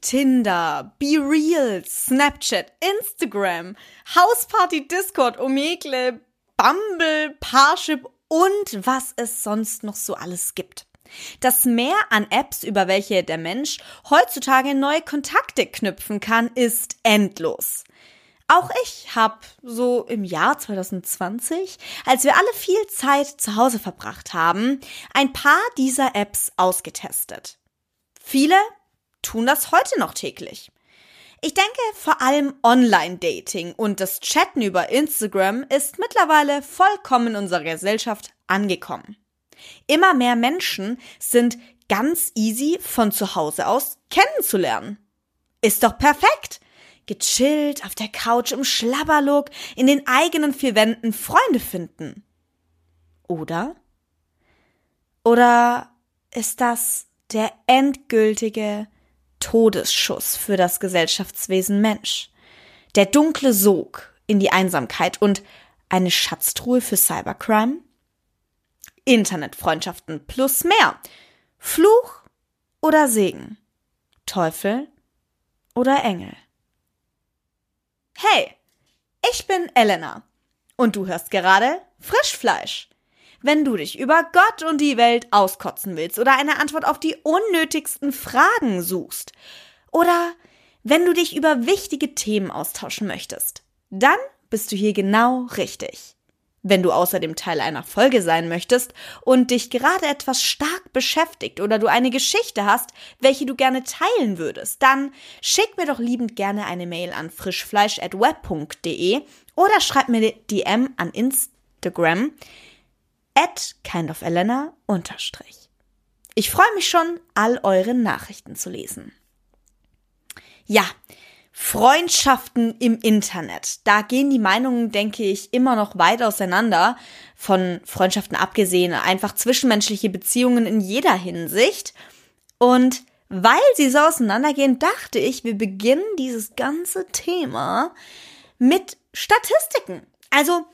Tinder, BeReal, Snapchat, Instagram, Hausparty, Discord, Omegle, Bumble, Parship und was es sonst noch so alles gibt. Das Mehr an Apps, über welche der Mensch heutzutage neue Kontakte knüpfen kann, ist endlos. Auch ich habe so im Jahr 2020, als wir alle viel Zeit zu Hause verbracht haben, ein paar dieser Apps ausgetestet. Viele tun das heute noch täglich. Ich denke, vor allem Online-Dating und das Chatten über Instagram ist mittlerweile vollkommen in unserer Gesellschaft angekommen. Immer mehr Menschen sind ganz easy von zu Hause aus kennenzulernen. Ist doch perfekt. Gechillt auf der Couch im Schlabberlook, in den eigenen vier Wänden Freunde finden. Oder? Oder ist das der endgültige Todesschuss für das Gesellschaftswesen Mensch? Der dunkle Sog in die Einsamkeit und eine Schatztruhe für Cybercrime? Internetfreundschaften plus mehr. Fluch oder Segen? Teufel oder Engel? Hey, ich bin Elena und du hörst gerade Frischfleisch. Wenn du dich über Gott und die Welt auskotzen willst oder eine Antwort auf die unnötigsten Fragen suchst oder wenn du dich über wichtige Themen austauschen möchtest, dann bist du hier genau richtig. Wenn du außerdem Teil einer Folge sein möchtest und dich gerade etwas stark beschäftigt oder du eine Geschichte hast, welche du gerne teilen würdest, dann schick mir doch liebend gerne eine Mail an frischfleisch@web.de oder schreib mir DM an Instagram at kindofelena unterstrich. Ich freue mich schon, all eure Nachrichten zu lesen. Ja, Freundschaften im Internet. Da gehen die Meinungen, denke ich, immer noch weit auseinander. Von Freundschaften abgesehen, einfach zwischenmenschliche Beziehungen in jeder Hinsicht. Und weil sie so auseinandergehen, dachte ich, wir beginnen dieses ganze Thema mit Statistiken. Also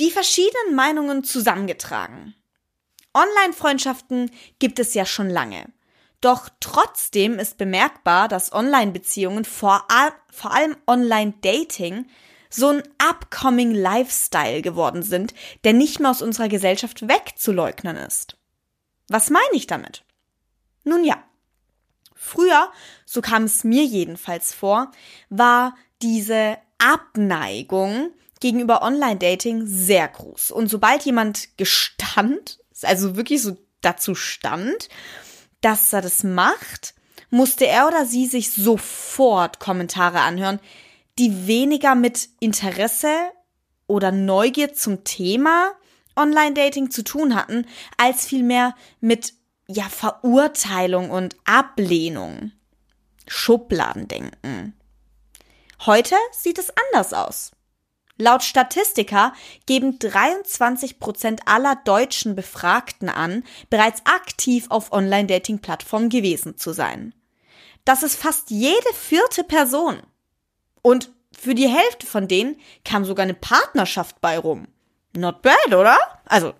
die verschiedenen Meinungen zusammengetragen. Online-Freundschaften gibt es ja schon lange. Doch trotzdem ist bemerkbar, dass Online-Beziehungen, vor, vor allem Online-Dating, so ein upcoming Lifestyle geworden sind, der nicht mehr aus unserer Gesellschaft wegzuleugnen ist. Was meine ich damit? Nun ja, früher, so kam es mir jedenfalls vor, war diese Abneigung gegenüber Online-Dating sehr groß. Und sobald jemand gestand, also wirklich so dazu stand, dass er das macht, musste er oder sie sich sofort Kommentare anhören, die weniger mit Interesse oder Neugier zum Thema Online-Dating zu tun hatten, als vielmehr mit ja Verurteilung und Ablehnung. Schubladendenken. Heute sieht es anders aus. Laut Statistika geben 23 Prozent aller deutschen Befragten an, bereits aktiv auf Online-Dating-Plattformen gewesen zu sein. Das ist fast jede vierte Person. Und für die Hälfte von denen kam sogar eine Partnerschaft bei rum. Not bad, oder? Also,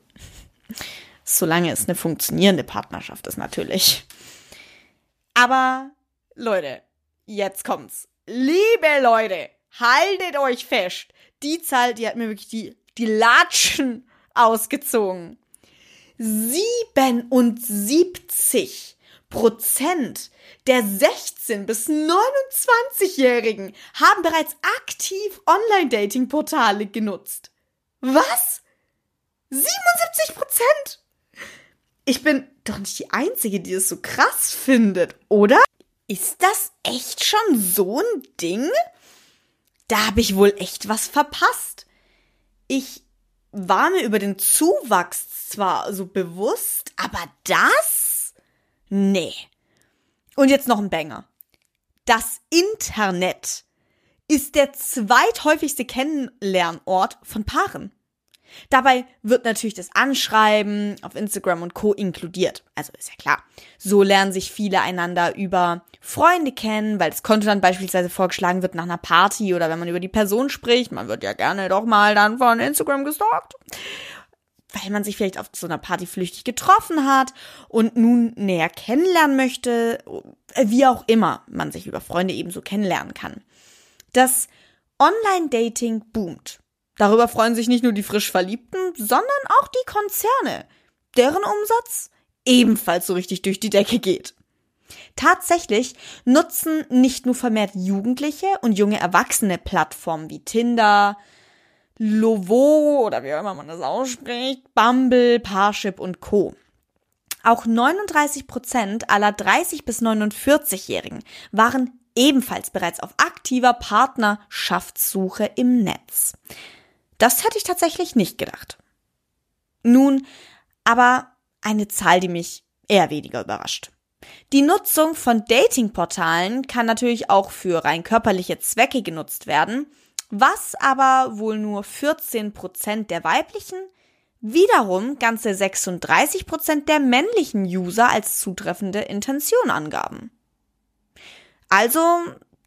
solange es eine funktionierende Partnerschaft ist natürlich. Aber, Leute, jetzt kommt's. Liebe Leute, haltet euch fest die Zahl, die hat mir wirklich die, die Latschen ausgezogen. 77 Prozent der 16 bis 29-Jährigen haben bereits aktiv Online-Dating-Portale genutzt. Was? 77 Prozent? Ich bin doch nicht die Einzige, die es so krass findet, oder? Ist das echt schon so ein Ding? Da habe ich wohl echt was verpasst. Ich war mir über den Zuwachs zwar so bewusst, aber das? Nee. Und jetzt noch ein Banger. Das Internet ist der zweithäufigste Kennenlernort von Paaren. Dabei wird natürlich das Anschreiben auf Instagram und Co. inkludiert. Also ist ja klar. So lernen sich viele einander über Freunde kennen, weil das Konto dann beispielsweise vorgeschlagen wird nach einer Party oder wenn man über die Person spricht. Man wird ja gerne doch mal dann von Instagram gestalkt. weil man sich vielleicht auf so einer Party flüchtig getroffen hat und nun näher kennenlernen möchte, wie auch immer man sich über Freunde ebenso kennenlernen kann. Das Online-Dating boomt. Darüber freuen sich nicht nur die frisch Verliebten, sondern auch die Konzerne, deren Umsatz ebenfalls so richtig durch die Decke geht. Tatsächlich nutzen nicht nur vermehrt Jugendliche und junge Erwachsene Plattformen wie Tinder, Lovo oder wie auch immer man das ausspricht, Bumble, Parship und Co. Auch 39 Prozent aller 30 bis 49-Jährigen waren ebenfalls bereits auf aktiver Partnerschaftssuche im Netz. Das hätte ich tatsächlich nicht gedacht. Nun, aber eine Zahl, die mich eher weniger überrascht. Die Nutzung von Datingportalen kann natürlich auch für rein körperliche Zwecke genutzt werden, was aber wohl nur 14 Prozent der weiblichen, wiederum ganze 36 Prozent der männlichen User als zutreffende Intention angaben. Also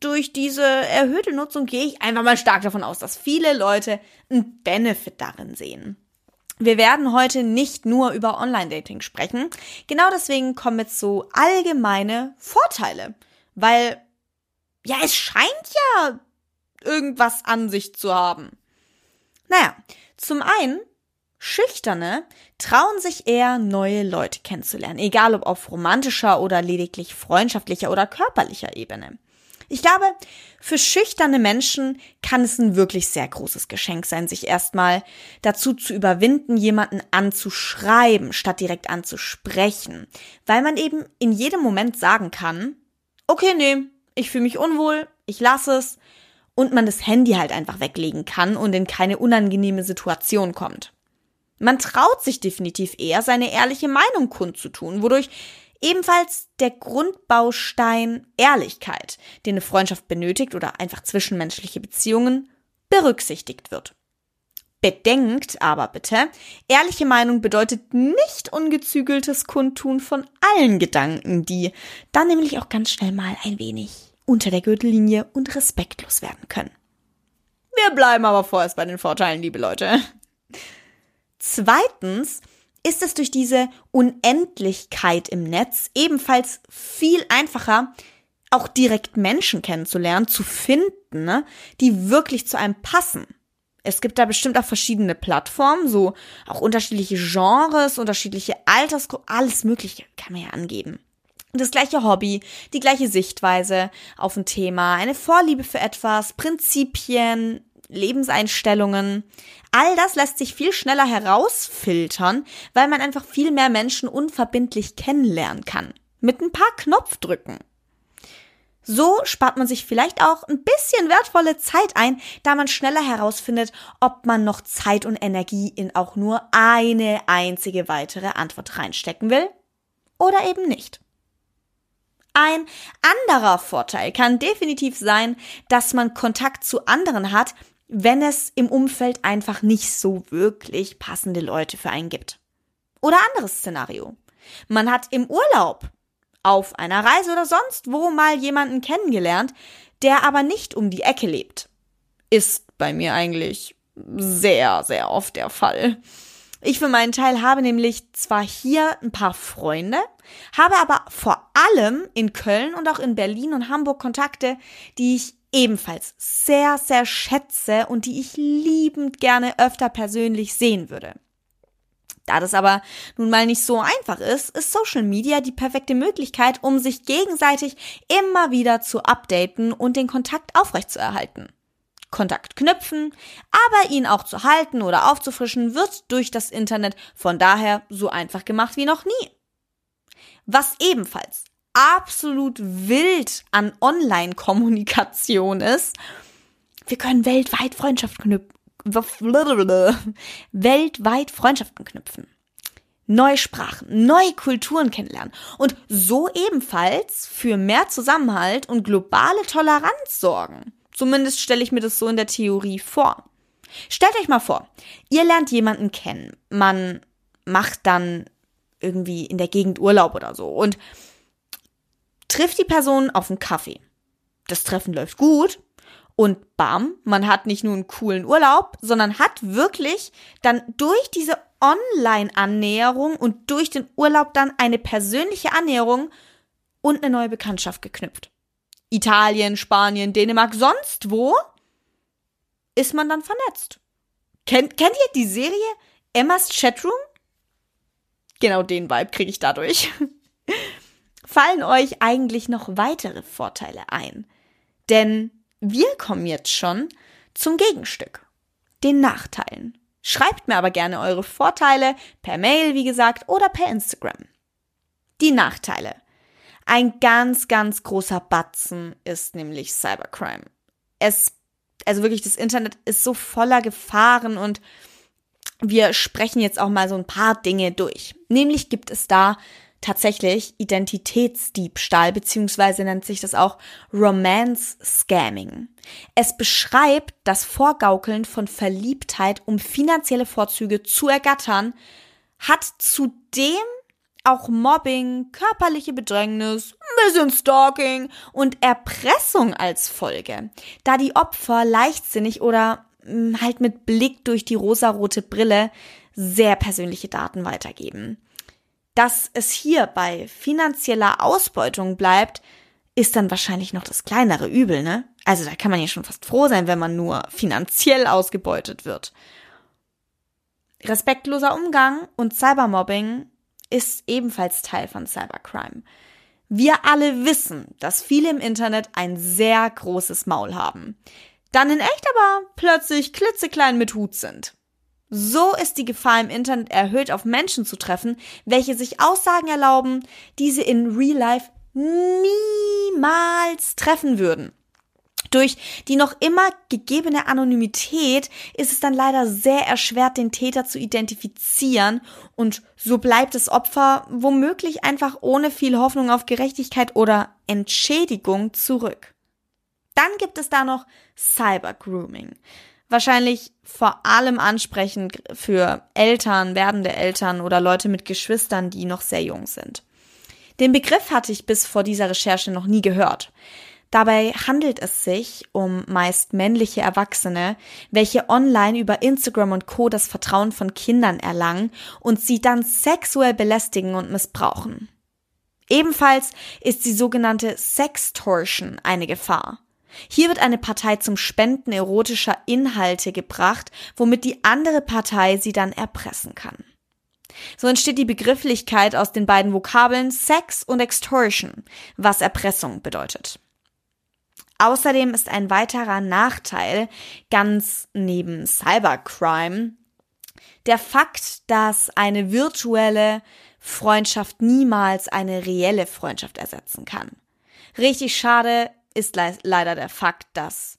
durch diese erhöhte Nutzung gehe ich einfach mal stark davon aus, dass viele Leute einen Benefit darin sehen. Wir werden heute nicht nur über Online-Dating sprechen. Genau deswegen kommen jetzt so allgemeine Vorteile. Weil, ja, es scheint ja irgendwas an sich zu haben. Naja, zum einen, Schüchterne trauen sich eher, neue Leute kennenzulernen, egal ob auf romantischer oder lediglich freundschaftlicher oder körperlicher Ebene. Ich glaube, für schüchterne Menschen kann es ein wirklich sehr großes Geschenk sein, sich erstmal dazu zu überwinden, jemanden anzuschreiben, statt direkt anzusprechen, weil man eben in jedem Moment sagen kann, okay, nee, ich fühle mich unwohl, ich lasse es und man das Handy halt einfach weglegen kann und in keine unangenehme Situation kommt. Man traut sich definitiv eher, seine ehrliche Meinung kundzutun, wodurch ebenfalls der Grundbaustein Ehrlichkeit, den eine Freundschaft benötigt oder einfach zwischenmenschliche Beziehungen, berücksichtigt wird. Bedenkt aber bitte, ehrliche Meinung bedeutet nicht ungezügeltes Kundtun von allen Gedanken, die dann nämlich auch ganz schnell mal ein wenig unter der Gürtellinie und respektlos werden können. Wir bleiben aber vorerst bei den Vorteilen, liebe Leute. Zweitens ist es durch diese Unendlichkeit im Netz ebenfalls viel einfacher, auch direkt Menschen kennenzulernen, zu finden, ne, die wirklich zu einem passen. Es gibt da bestimmt auch verschiedene Plattformen, so auch unterschiedliche Genres, unterschiedliche Altersgruppen, alles Mögliche kann man ja angeben das gleiche Hobby, die gleiche Sichtweise auf ein Thema, eine Vorliebe für etwas, Prinzipien, Lebenseinstellungen. All das lässt sich viel schneller herausfiltern, weil man einfach viel mehr Menschen unverbindlich kennenlernen kann. Mit ein paar Knopfdrücken. So spart man sich vielleicht auch ein bisschen wertvolle Zeit ein, da man schneller herausfindet, ob man noch Zeit und Energie in auch nur eine einzige weitere Antwort reinstecken will oder eben nicht. Ein anderer Vorteil kann definitiv sein, dass man Kontakt zu anderen hat, wenn es im Umfeld einfach nicht so wirklich passende Leute für einen gibt. Oder anderes Szenario. Man hat im Urlaub, auf einer Reise oder sonst wo mal jemanden kennengelernt, der aber nicht um die Ecke lebt. Ist bei mir eigentlich sehr, sehr oft der Fall. Ich für meinen Teil habe nämlich zwar hier ein paar Freunde, habe aber vor allem in Köln und auch in Berlin und Hamburg Kontakte, die ich ebenfalls sehr, sehr schätze und die ich liebend gerne öfter persönlich sehen würde. Da das aber nun mal nicht so einfach ist, ist Social Media die perfekte Möglichkeit, um sich gegenseitig immer wieder zu updaten und den Kontakt aufrechtzuerhalten. Kontakt knüpfen, aber ihn auch zu halten oder aufzufrischen wird durch das Internet von daher so einfach gemacht wie noch nie. Was ebenfalls absolut wild an Online-Kommunikation ist, wir können weltweit Freundschaften knüpfen. Weltweit Freundschaften knüpfen. Neue Sprachen, neue Kulturen kennenlernen und so ebenfalls für mehr Zusammenhalt und globale Toleranz sorgen. Zumindest stelle ich mir das so in der Theorie vor. Stellt euch mal vor, ihr lernt jemanden kennen. Man macht dann irgendwie in der Gegend Urlaub oder so und trifft die Person auf einen Kaffee. Das Treffen läuft gut und bam, man hat nicht nur einen coolen Urlaub, sondern hat wirklich dann durch diese Online-Annäherung und durch den Urlaub dann eine persönliche Annäherung und eine neue Bekanntschaft geknüpft. Italien, Spanien, Dänemark, sonst wo ist man dann vernetzt. Kennt, kennt ihr die Serie Emmas Chatroom? Genau den Vibe kriege ich dadurch. Fallen euch eigentlich noch weitere Vorteile ein? Denn wir kommen jetzt schon zum Gegenstück, den Nachteilen. Schreibt mir aber gerne eure Vorteile per Mail, wie gesagt, oder per Instagram. Die Nachteile. Ein ganz, ganz großer Batzen ist nämlich Cybercrime. Es, also wirklich, das Internet ist so voller Gefahren und wir sprechen jetzt auch mal so ein paar Dinge durch. Nämlich gibt es da tatsächlich Identitätsdiebstahl, beziehungsweise nennt sich das auch Romance Scamming. Es beschreibt das Vorgaukeln von Verliebtheit, um finanzielle Vorzüge zu ergattern, hat zudem auch Mobbing, körperliche Bedrängnis, ein bisschen Stalking und Erpressung als Folge, da die Opfer leichtsinnig oder hm, halt mit Blick durch die rosarote Brille sehr persönliche Daten weitergeben. Dass es hier bei finanzieller Ausbeutung bleibt, ist dann wahrscheinlich noch das kleinere Übel, ne? Also da kann man ja schon fast froh sein, wenn man nur finanziell ausgebeutet wird. Respektloser Umgang und Cybermobbing ist ebenfalls Teil von Cybercrime. Wir alle wissen, dass viele im Internet ein sehr großes Maul haben. Dann in echt aber plötzlich klitzeklein mit Hut sind. So ist die Gefahr im Internet erhöht, auf Menschen zu treffen, welche sich Aussagen erlauben, die sie in Real Life niemals treffen würden. Durch die noch immer gegebene Anonymität ist es dann leider sehr erschwert, den Täter zu identifizieren und so bleibt das Opfer womöglich einfach ohne viel Hoffnung auf Gerechtigkeit oder Entschädigung zurück. Dann gibt es da noch Cyber-Grooming wahrscheinlich vor allem ansprechend für Eltern, werdende Eltern oder Leute mit Geschwistern, die noch sehr jung sind. Den Begriff hatte ich bis vor dieser Recherche noch nie gehört. Dabei handelt es sich um meist männliche Erwachsene, welche online über Instagram und Co das Vertrauen von Kindern erlangen und sie dann sexuell belästigen und missbrauchen. Ebenfalls ist die sogenannte Sextortion eine Gefahr. Hier wird eine Partei zum Spenden erotischer Inhalte gebracht, womit die andere Partei sie dann erpressen kann. So entsteht die Begrifflichkeit aus den beiden Vokabeln Sex und Extortion, was Erpressung bedeutet. Außerdem ist ein weiterer Nachteil, ganz neben Cybercrime, der Fakt, dass eine virtuelle Freundschaft niemals eine reelle Freundschaft ersetzen kann. Richtig schade ist le leider der Fakt, dass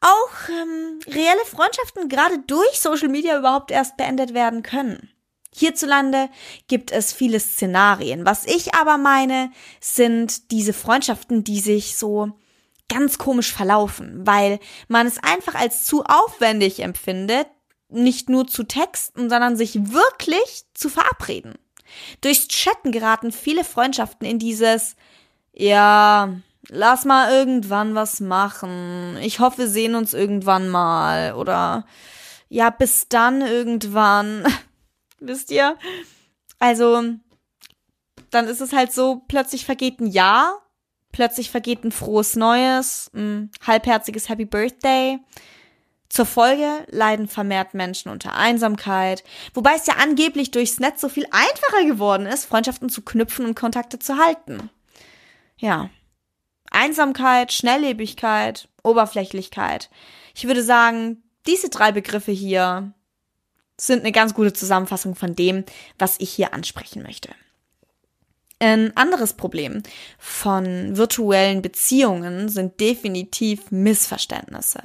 auch ähm, reelle Freundschaften gerade durch Social Media überhaupt erst beendet werden können. Hierzulande gibt es viele Szenarien. Was ich aber meine, sind diese Freundschaften, die sich so ganz komisch verlaufen, weil man es einfach als zu aufwendig empfindet, nicht nur zu texten, sondern sich wirklich zu verabreden. Durchs Chatten geraten viele Freundschaften in dieses, ja, lass mal irgendwann was machen. Ich hoffe, wir sehen uns irgendwann mal. Oder ja, bis dann irgendwann. Wisst ihr? Also, dann ist es halt so, plötzlich vergeht ein Jahr, plötzlich vergeht ein frohes Neues, ein halbherziges Happy Birthday. Zur Folge leiden vermehrt Menschen unter Einsamkeit, wobei es ja angeblich durchs Netz so viel einfacher geworden ist, Freundschaften zu knüpfen und Kontakte zu halten. Ja, Einsamkeit, Schnelllebigkeit, Oberflächlichkeit. Ich würde sagen, diese drei Begriffe hier sind eine ganz gute Zusammenfassung von dem, was ich hier ansprechen möchte. Ein anderes Problem von virtuellen Beziehungen sind definitiv Missverständnisse.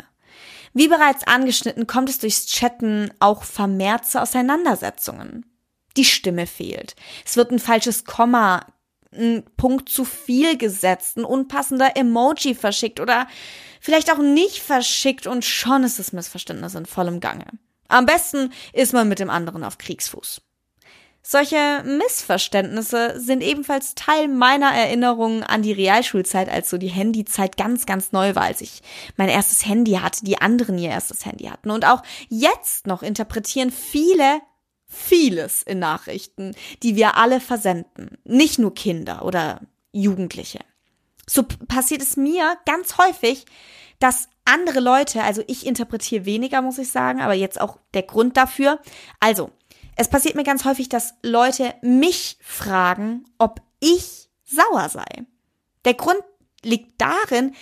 Wie bereits angeschnitten, kommt es durchs Chatten auch vermehrt zu Auseinandersetzungen. Die Stimme fehlt. Es wird ein falsches Komma ein Punkt zu viel gesetzt, ein unpassender Emoji verschickt oder vielleicht auch nicht verschickt und schon ist das Missverständnis in vollem Gange. Am besten ist man mit dem anderen auf Kriegsfuß. Solche Missverständnisse sind ebenfalls Teil meiner Erinnerungen an die Realschulzeit, als so die Handyzeit ganz, ganz neu war, als ich mein erstes Handy hatte, die anderen ihr erstes Handy hatten. Und auch jetzt noch interpretieren viele vieles in Nachrichten, die wir alle versenden. Nicht nur Kinder oder Jugendliche. So passiert es mir ganz häufig, dass andere Leute, also ich interpretiere weniger, muss ich sagen, aber jetzt auch der Grund dafür. Also, es passiert mir ganz häufig, dass Leute mich fragen, ob ich sauer sei. Der Grund liegt darin,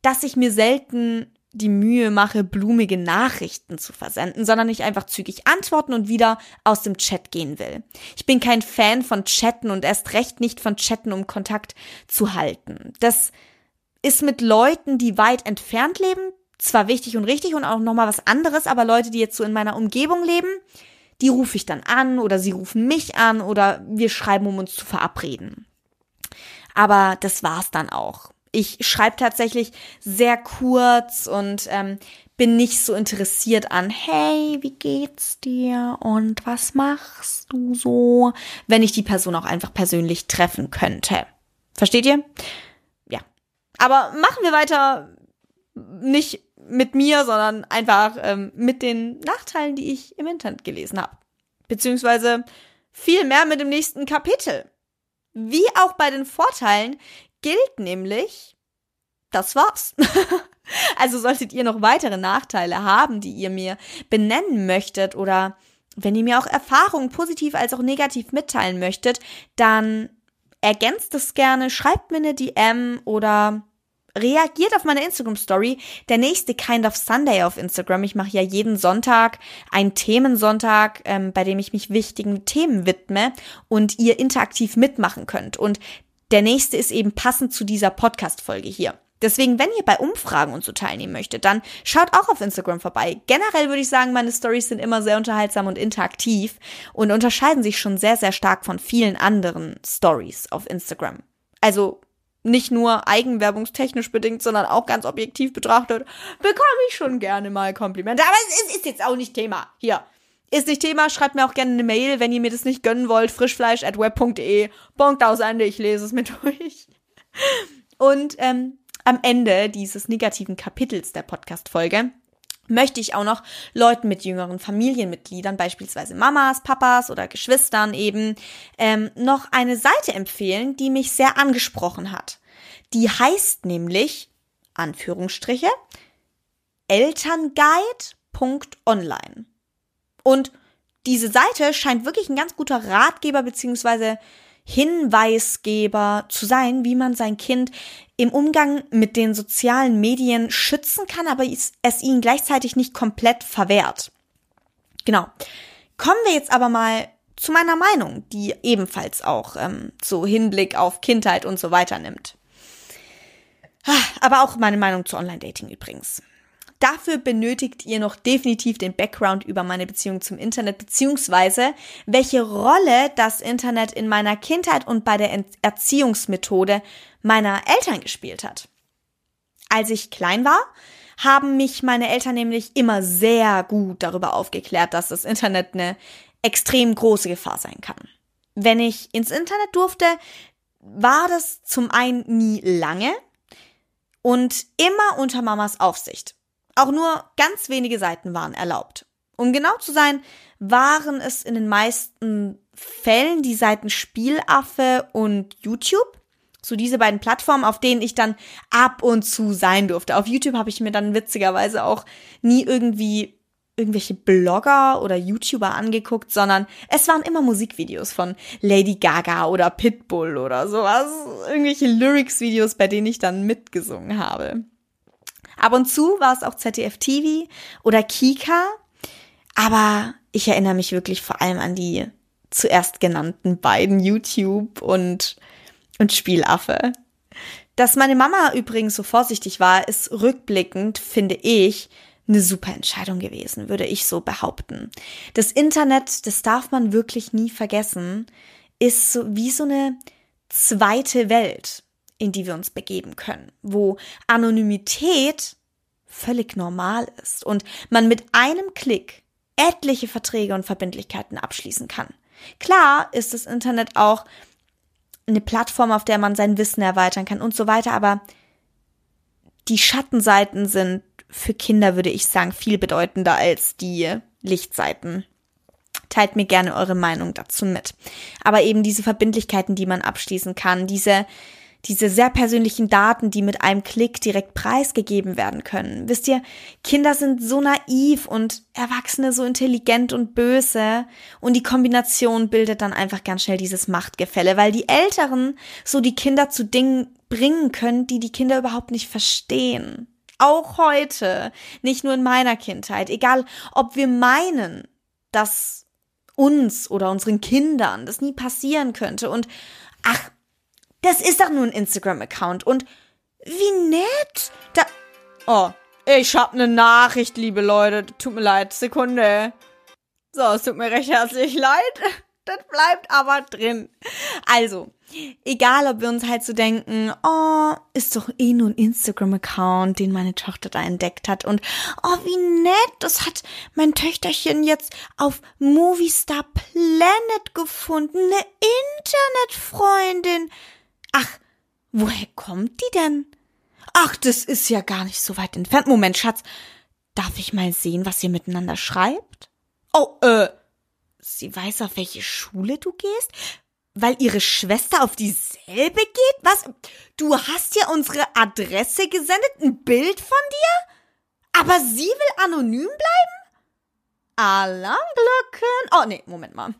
dass ich mir selten die Mühe mache, blumige Nachrichten zu versenden, sondern ich einfach zügig antworten und wieder aus dem Chat gehen will. Ich bin kein Fan von Chatten und erst recht nicht von Chatten, um Kontakt zu halten. Das ist mit Leuten, die weit entfernt leben, zwar wichtig und richtig und auch nochmal was anderes, aber Leute, die jetzt so in meiner Umgebung leben, die rufe ich dann an oder sie rufen mich an oder wir schreiben, um uns zu verabreden. Aber das war's dann auch. Ich schreibe tatsächlich sehr kurz und ähm, bin nicht so interessiert an, hey, wie geht's dir und was machst du so, wenn ich die Person auch einfach persönlich treffen könnte. Versteht ihr? Ja. Aber machen wir weiter nicht mit mir, sondern einfach ähm, mit den Nachteilen, die ich im Internet gelesen habe. Beziehungsweise viel mehr mit dem nächsten Kapitel. Wie auch bei den Vorteilen gilt nämlich, das war's. also solltet ihr noch weitere Nachteile haben, die ihr mir benennen möchtet oder wenn ihr mir auch Erfahrungen positiv als auch negativ mitteilen möchtet, dann ergänzt es gerne, schreibt mir eine DM oder reagiert auf meine Instagram Story. Der nächste Kind of Sunday auf Instagram. Ich mache ja jeden Sonntag einen Themensonntag, ähm, bei dem ich mich wichtigen Themen widme und ihr interaktiv mitmachen könnt. Und der nächste ist eben passend zu dieser Podcast-Folge hier. Deswegen, wenn ihr bei Umfragen und so teilnehmen möchtet, dann schaut auch auf Instagram vorbei. Generell würde ich sagen, meine Stories sind immer sehr unterhaltsam und interaktiv und unterscheiden sich schon sehr, sehr stark von vielen anderen Stories auf Instagram. Also nicht nur eigenwerbungstechnisch bedingt, sondern auch ganz objektiv betrachtet, bekomme ich schon gerne mal Komplimente. Aber es ist jetzt auch nicht Thema. Hier. Ist nicht Thema, schreibt mir auch gerne eine Mail, wenn ihr mir das nicht gönnen wollt. Frischfleisch at web.de. Punkt aus Ende, ich lese es mit durch. Und ähm, am Ende dieses negativen Kapitels der Podcast-Folge möchte ich auch noch Leuten mit jüngeren Familienmitgliedern, beispielsweise Mamas, Papas oder Geschwistern eben, ähm, noch eine Seite empfehlen, die mich sehr angesprochen hat. Die heißt nämlich, Anführungsstriche, elternguide.online. Und diese Seite scheint wirklich ein ganz guter Ratgeber beziehungsweise Hinweisgeber zu sein, wie man sein Kind im Umgang mit den sozialen Medien schützen kann, aber es, es ihnen gleichzeitig nicht komplett verwehrt. Genau. Kommen wir jetzt aber mal zu meiner Meinung, die ebenfalls auch ähm, so Hinblick auf Kindheit und so weiter nimmt. Ah, aber auch meine Meinung zu Online-Dating übrigens. Dafür benötigt ihr noch definitiv den Background über meine Beziehung zum Internet, beziehungsweise welche Rolle das Internet in meiner Kindheit und bei der Erziehungsmethode meiner Eltern gespielt hat. Als ich klein war, haben mich meine Eltern nämlich immer sehr gut darüber aufgeklärt, dass das Internet eine extrem große Gefahr sein kann. Wenn ich ins Internet durfte, war das zum einen nie lange und immer unter Mamas Aufsicht. Auch nur ganz wenige Seiten waren erlaubt. Um genau zu sein, waren es in den meisten Fällen die Seiten Spielaffe und YouTube. So diese beiden Plattformen, auf denen ich dann ab und zu sein durfte. Auf YouTube habe ich mir dann witzigerweise auch nie irgendwie irgendwelche Blogger oder YouTuber angeguckt, sondern es waren immer Musikvideos von Lady Gaga oder Pitbull oder sowas. Irgendwelche Lyrics-Videos, bei denen ich dann mitgesungen habe. Ab und zu war es auch ZDF TV oder Kika, aber ich erinnere mich wirklich vor allem an die zuerst genannten beiden YouTube und, und Spielaffe. Dass meine Mama übrigens so vorsichtig war, ist rückblickend, finde ich, eine super Entscheidung gewesen, würde ich so behaupten. Das Internet, das darf man wirklich nie vergessen, ist so wie so eine zweite Welt in die wir uns begeben können, wo Anonymität völlig normal ist und man mit einem Klick etliche Verträge und Verbindlichkeiten abschließen kann. Klar ist das Internet auch eine Plattform, auf der man sein Wissen erweitern kann und so weiter, aber die Schattenseiten sind für Kinder, würde ich sagen, viel bedeutender als die Lichtseiten. Teilt mir gerne eure Meinung dazu mit. Aber eben diese Verbindlichkeiten, die man abschließen kann, diese diese sehr persönlichen Daten, die mit einem Klick direkt preisgegeben werden können. Wisst ihr, Kinder sind so naiv und Erwachsene so intelligent und böse und die Kombination bildet dann einfach ganz schnell dieses Machtgefälle, weil die Älteren so die Kinder zu Dingen bringen können, die die Kinder überhaupt nicht verstehen. Auch heute, nicht nur in meiner Kindheit, egal ob wir meinen, dass uns oder unseren Kindern das nie passieren könnte und ach, das ist doch nur ein Instagram-Account und wie nett. Da. Oh, ich hab ne Nachricht, liebe Leute. Tut mir leid. Sekunde. So, es tut mir recht herzlich leid. Das bleibt aber drin. Also, egal ob wir uns halt so denken, oh, ist doch eh nur ein Instagram-Account, den meine Tochter da entdeckt hat und oh, wie nett, das hat mein Töchterchen jetzt auf Movistar Planet gefunden, eine Internetfreundin. Ach, woher kommt die denn? Ach, das ist ja gar nicht so weit entfernt. Moment, Schatz. Darf ich mal sehen, was ihr miteinander schreibt? Oh, äh, sie weiß, auf welche Schule du gehst? Weil ihre Schwester auf dieselbe geht? Was? Du hast ja unsere Adresse gesendet, ein Bild von dir? Aber sie will anonym bleiben? Alarmglocken. Oh, nee, Moment mal.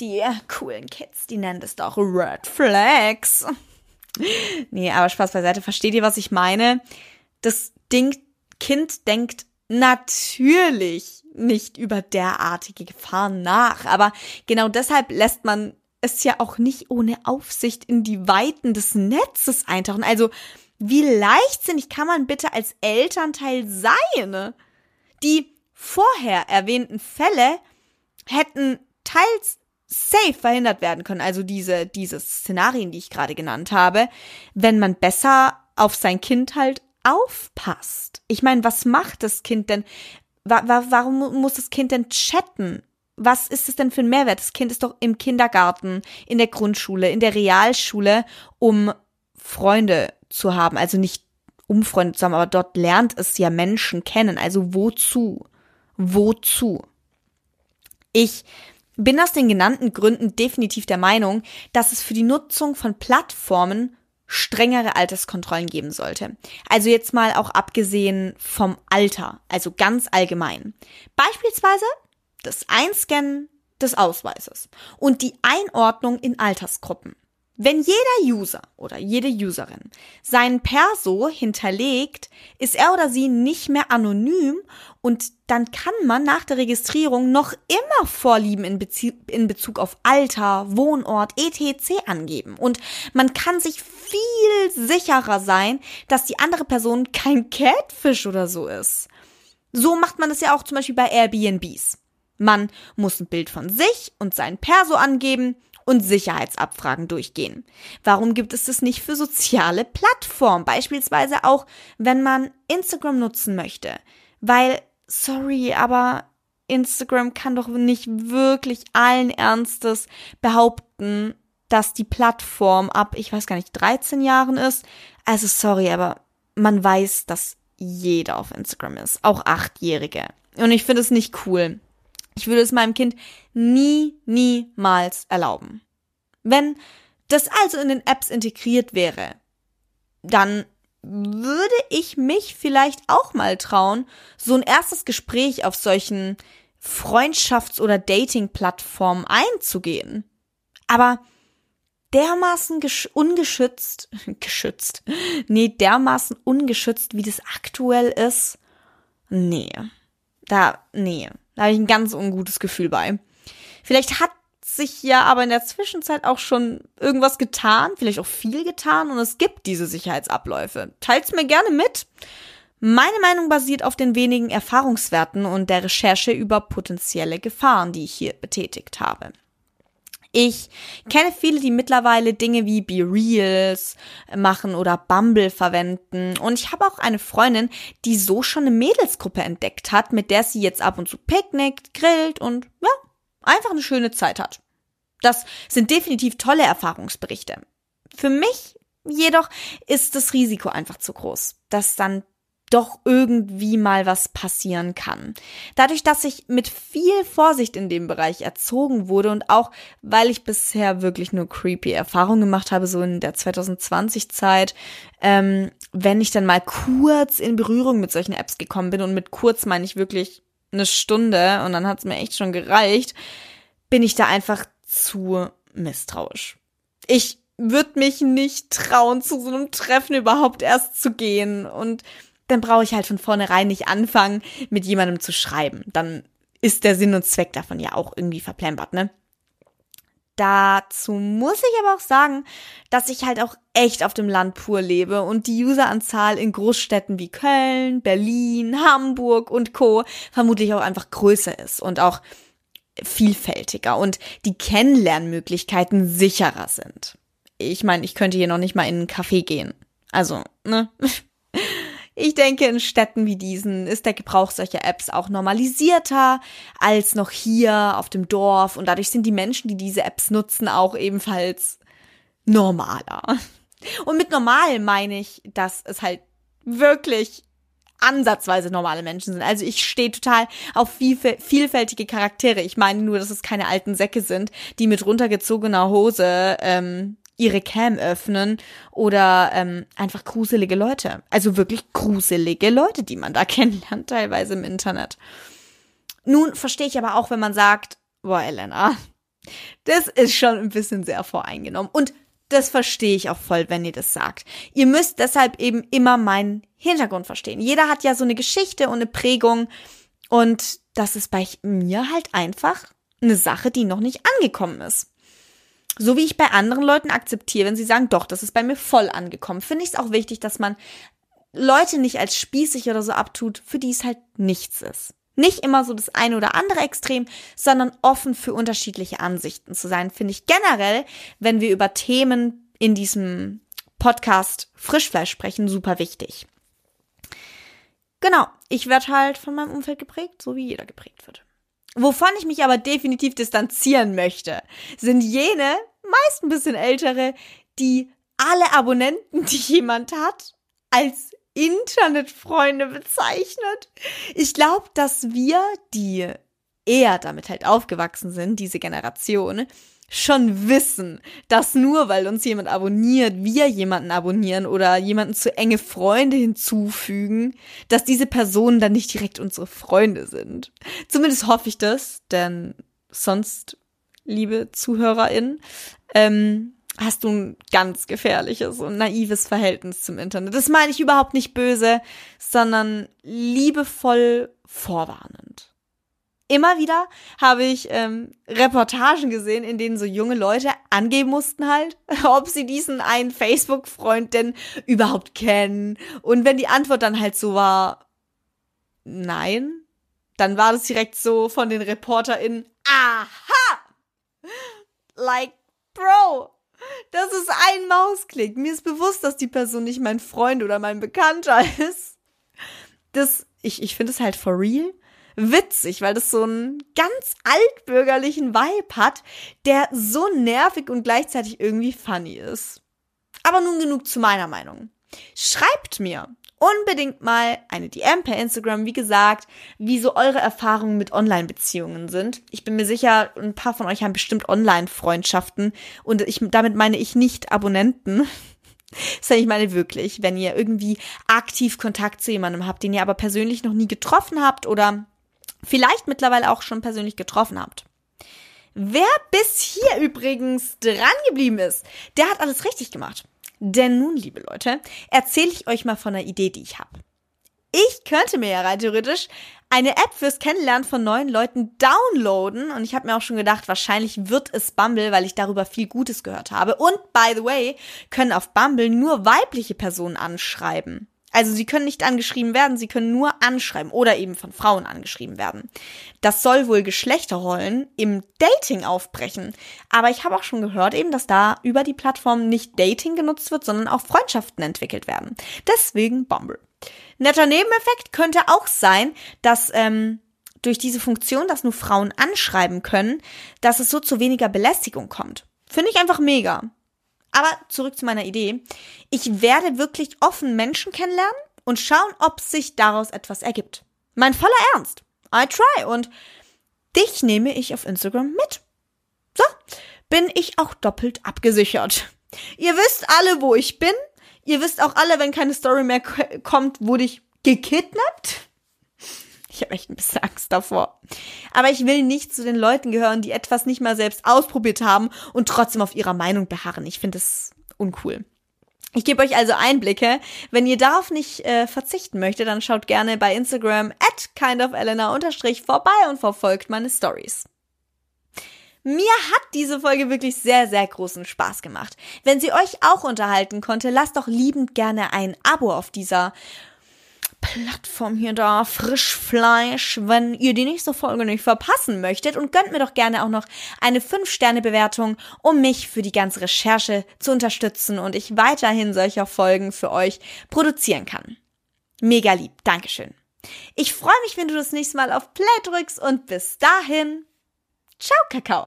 Die äh, coolen Kids, die nennen das doch Red Flags. Nee, aber Spaß beiseite. Versteht ihr, was ich meine? Das Ding, Kind denkt natürlich nicht über derartige Gefahren nach. Aber genau deshalb lässt man es ja auch nicht ohne Aufsicht in die Weiten des Netzes eintauchen. Also, wie leichtsinnig kann man bitte als Elternteil sein? Die vorher erwähnten Fälle hätten teils safe verhindert werden können. Also diese, diese Szenarien, die ich gerade genannt habe, wenn man besser auf sein Kind halt aufpasst. Ich meine, was macht das Kind denn? Wa wa warum muss das Kind denn chatten? Was ist es denn für ein Mehrwert? Das Kind ist doch im Kindergarten, in der Grundschule, in der Realschule, um Freunde zu haben. Also nicht um Freunde zu haben, aber dort lernt es ja Menschen kennen. Also wozu? Wozu? Ich bin aus den genannten Gründen definitiv der Meinung, dass es für die Nutzung von Plattformen strengere Alterskontrollen geben sollte. Also jetzt mal auch abgesehen vom Alter, also ganz allgemein. Beispielsweise das Einscannen des Ausweises und die Einordnung in Altersgruppen. Wenn jeder User oder jede Userin seinen Perso hinterlegt, ist er oder sie nicht mehr anonym und dann kann man nach der Registrierung noch immer Vorlieben in, Bezie in Bezug auf Alter, Wohnort, etc. angeben. Und man kann sich viel sicherer sein, dass die andere Person kein Catfish oder so ist. So macht man es ja auch zum Beispiel bei Airbnbs. Man muss ein Bild von sich und sein Perso angeben und Sicherheitsabfragen durchgehen. Warum gibt es das nicht für soziale Plattformen? Beispielsweise auch, wenn man Instagram nutzen möchte. Weil, sorry, aber Instagram kann doch nicht wirklich allen Ernstes behaupten, dass die Plattform ab, ich weiß gar nicht, 13 Jahren ist. Also sorry, aber man weiß, dass jeder auf Instagram ist, auch Achtjährige. Und ich finde es nicht cool. Ich würde es meinem Kind nie, niemals erlauben. Wenn das also in den Apps integriert wäre, dann würde ich mich vielleicht auch mal trauen, so ein erstes Gespräch auf solchen Freundschafts- oder Dating-Plattformen einzugehen. Aber dermaßen ungeschützt, geschützt, nee, dermaßen ungeschützt, wie das aktuell ist, nee, da, nee, da habe ich ein ganz ungutes Gefühl bei. Vielleicht hat sich ja aber in der Zwischenzeit auch schon irgendwas getan, vielleicht auch viel getan und es gibt diese Sicherheitsabläufe. Teilt's mir gerne mit. Meine Meinung basiert auf den wenigen Erfahrungswerten und der Recherche über potenzielle Gefahren, die ich hier betätigt habe. Ich kenne viele, die mittlerweile Dinge wie Be Reals machen oder Bumble verwenden. Und ich habe auch eine Freundin, die so schon eine Mädelsgruppe entdeckt hat, mit der sie jetzt ab und zu picknickt, grillt und ja, einfach eine schöne Zeit hat. Das sind definitiv tolle Erfahrungsberichte. Für mich jedoch ist das Risiko einfach zu groß, dass dann doch irgendwie mal was passieren kann. Dadurch, dass ich mit viel Vorsicht in dem Bereich erzogen wurde und auch, weil ich bisher wirklich nur creepy Erfahrungen gemacht habe, so in der 2020-Zeit, ähm, wenn ich dann mal kurz in Berührung mit solchen Apps gekommen bin und mit kurz meine ich wirklich eine Stunde und dann hat es mir echt schon gereicht, bin ich da einfach zu misstrauisch. Ich würde mich nicht trauen, zu so einem Treffen überhaupt erst zu gehen und dann brauche ich halt von vornherein nicht anfangen, mit jemandem zu schreiben. Dann ist der Sinn und Zweck davon ja auch irgendwie verplempert, ne? Dazu muss ich aber auch sagen, dass ich halt auch echt auf dem Land pur lebe und die Useranzahl in Großstädten wie Köln, Berlin, Hamburg und Co. vermutlich auch einfach größer ist und auch vielfältiger und die Kennenlernmöglichkeiten sicherer sind. Ich meine, ich könnte hier noch nicht mal in einen Café gehen. Also, ne? Ich denke, in Städten wie diesen ist der Gebrauch solcher Apps auch normalisierter als noch hier auf dem Dorf und dadurch sind die Menschen, die diese Apps nutzen, auch ebenfalls normaler. Und mit normal meine ich, dass es halt wirklich ansatzweise normale Menschen sind. Also ich stehe total auf vielfältige Charaktere. Ich meine nur, dass es keine alten Säcke sind, die mit runtergezogener Hose ähm, ihre Cam öffnen oder ähm, einfach gruselige Leute. Also wirklich gruselige Leute, die man da kennenlernt, teilweise im Internet. Nun verstehe ich aber auch, wenn man sagt, boah, Elena, das ist schon ein bisschen sehr voreingenommen. Und das verstehe ich auch voll, wenn ihr das sagt. Ihr müsst deshalb eben immer meinen Hintergrund verstehen. Jeder hat ja so eine Geschichte und eine Prägung. Und das ist bei mir halt einfach eine Sache, die noch nicht angekommen ist. So wie ich bei anderen Leuten akzeptiere, wenn sie sagen, doch, das ist bei mir voll angekommen, finde ich es auch wichtig, dass man Leute nicht als spießig oder so abtut, für die es halt nichts ist. Nicht immer so das eine oder andere Extrem, sondern offen für unterschiedliche Ansichten zu sein, finde ich generell, wenn wir über Themen in diesem Podcast Frischfleisch sprechen, super wichtig. Genau, ich werde halt von meinem Umfeld geprägt, so wie jeder geprägt wird. Wovon ich mich aber definitiv distanzieren möchte, sind jene, meist ein bisschen ältere, die alle Abonnenten, die jemand hat, als Internetfreunde bezeichnet. Ich glaube, dass wir, die eher damit halt aufgewachsen sind, diese Generation, schon wissen, dass nur weil uns jemand abonniert, wir jemanden abonnieren oder jemanden zu enge Freunde hinzufügen, dass diese Personen dann nicht direkt unsere Freunde sind. Zumindest hoffe ich das, denn sonst, liebe ZuhörerInnen, ähm, hast du ein ganz gefährliches und naives Verhältnis zum Internet. Das meine ich überhaupt nicht böse, sondern liebevoll vorwarnend immer wieder habe ich ähm, Reportagen gesehen, in denen so junge Leute angeben mussten halt, ob sie diesen einen Facebook-Freund denn überhaupt kennen. Und wenn die Antwort dann halt so war, nein, dann war das direkt so von den ReporterInnen, aha! Like, Bro, das ist ein Mausklick. Mir ist bewusst, dass die Person nicht mein Freund oder mein Bekannter ist. Das, ich, ich finde es halt for real witzig, weil das so einen ganz altbürgerlichen Vibe hat, der so nervig und gleichzeitig irgendwie funny ist. Aber nun genug zu meiner Meinung. Schreibt mir unbedingt mal eine DM per Instagram, wie gesagt, wie so eure Erfahrungen mit Online-Beziehungen sind. Ich bin mir sicher, ein paar von euch haben bestimmt Online-Freundschaften und ich, damit meine ich nicht Abonnenten. Das ich meine wirklich, wenn ihr irgendwie aktiv Kontakt zu jemandem habt, den ihr aber persönlich noch nie getroffen habt oder vielleicht mittlerweile auch schon persönlich getroffen habt. Wer bis hier übrigens dran geblieben ist, der hat alles richtig gemacht. Denn nun, liebe Leute, erzähle ich euch mal von einer Idee, die ich habe. Ich könnte mir ja rein theoretisch eine App fürs Kennenlernen von neuen Leuten downloaden und ich habe mir auch schon gedacht, wahrscheinlich wird es Bumble, weil ich darüber viel Gutes gehört habe. Und by the way, können auf Bumble nur weibliche Personen anschreiben. Also sie können nicht angeschrieben werden, sie können nur anschreiben oder eben von Frauen angeschrieben werden. Das soll wohl Geschlechterrollen im Dating aufbrechen. Aber ich habe auch schon gehört eben, dass da über die Plattform nicht Dating genutzt wird, sondern auch Freundschaften entwickelt werden. Deswegen Bumble. Netter Nebeneffekt könnte auch sein, dass ähm, durch diese Funktion, dass nur Frauen anschreiben können, dass es so zu weniger Belästigung kommt. Finde ich einfach mega. Aber zurück zu meiner Idee. Ich werde wirklich offen Menschen kennenlernen und schauen, ob sich daraus etwas ergibt. Mein voller Ernst. I try und dich nehme ich auf Instagram mit. So, bin ich auch doppelt abgesichert. Ihr wisst alle, wo ich bin. Ihr wisst auch alle, wenn keine Story mehr kommt, wurde ich gekidnappt. Ich habe echt ein bisschen Angst davor. Aber ich will nicht zu den Leuten gehören, die etwas nicht mal selbst ausprobiert haben und trotzdem auf ihrer Meinung beharren. Ich finde es uncool. Ich gebe euch also Einblicke. Wenn ihr darauf nicht äh, verzichten möchtet, dann schaut gerne bei Instagram at kindofelena vorbei und verfolgt meine Stories. Mir hat diese Folge wirklich sehr, sehr großen Spaß gemacht. Wenn sie euch auch unterhalten konnte, lasst doch liebend gerne ein Abo auf dieser Plattform hier da, Frischfleisch, wenn ihr die nächste Folge nicht verpassen möchtet und gönnt mir doch gerne auch noch eine 5-Sterne-Bewertung, um mich für die ganze Recherche zu unterstützen und ich weiterhin solcher Folgen für euch produzieren kann. Mega lieb, Dankeschön. Ich freue mich, wenn du das nächste Mal auf Play drückst und bis dahin, ciao Kakao.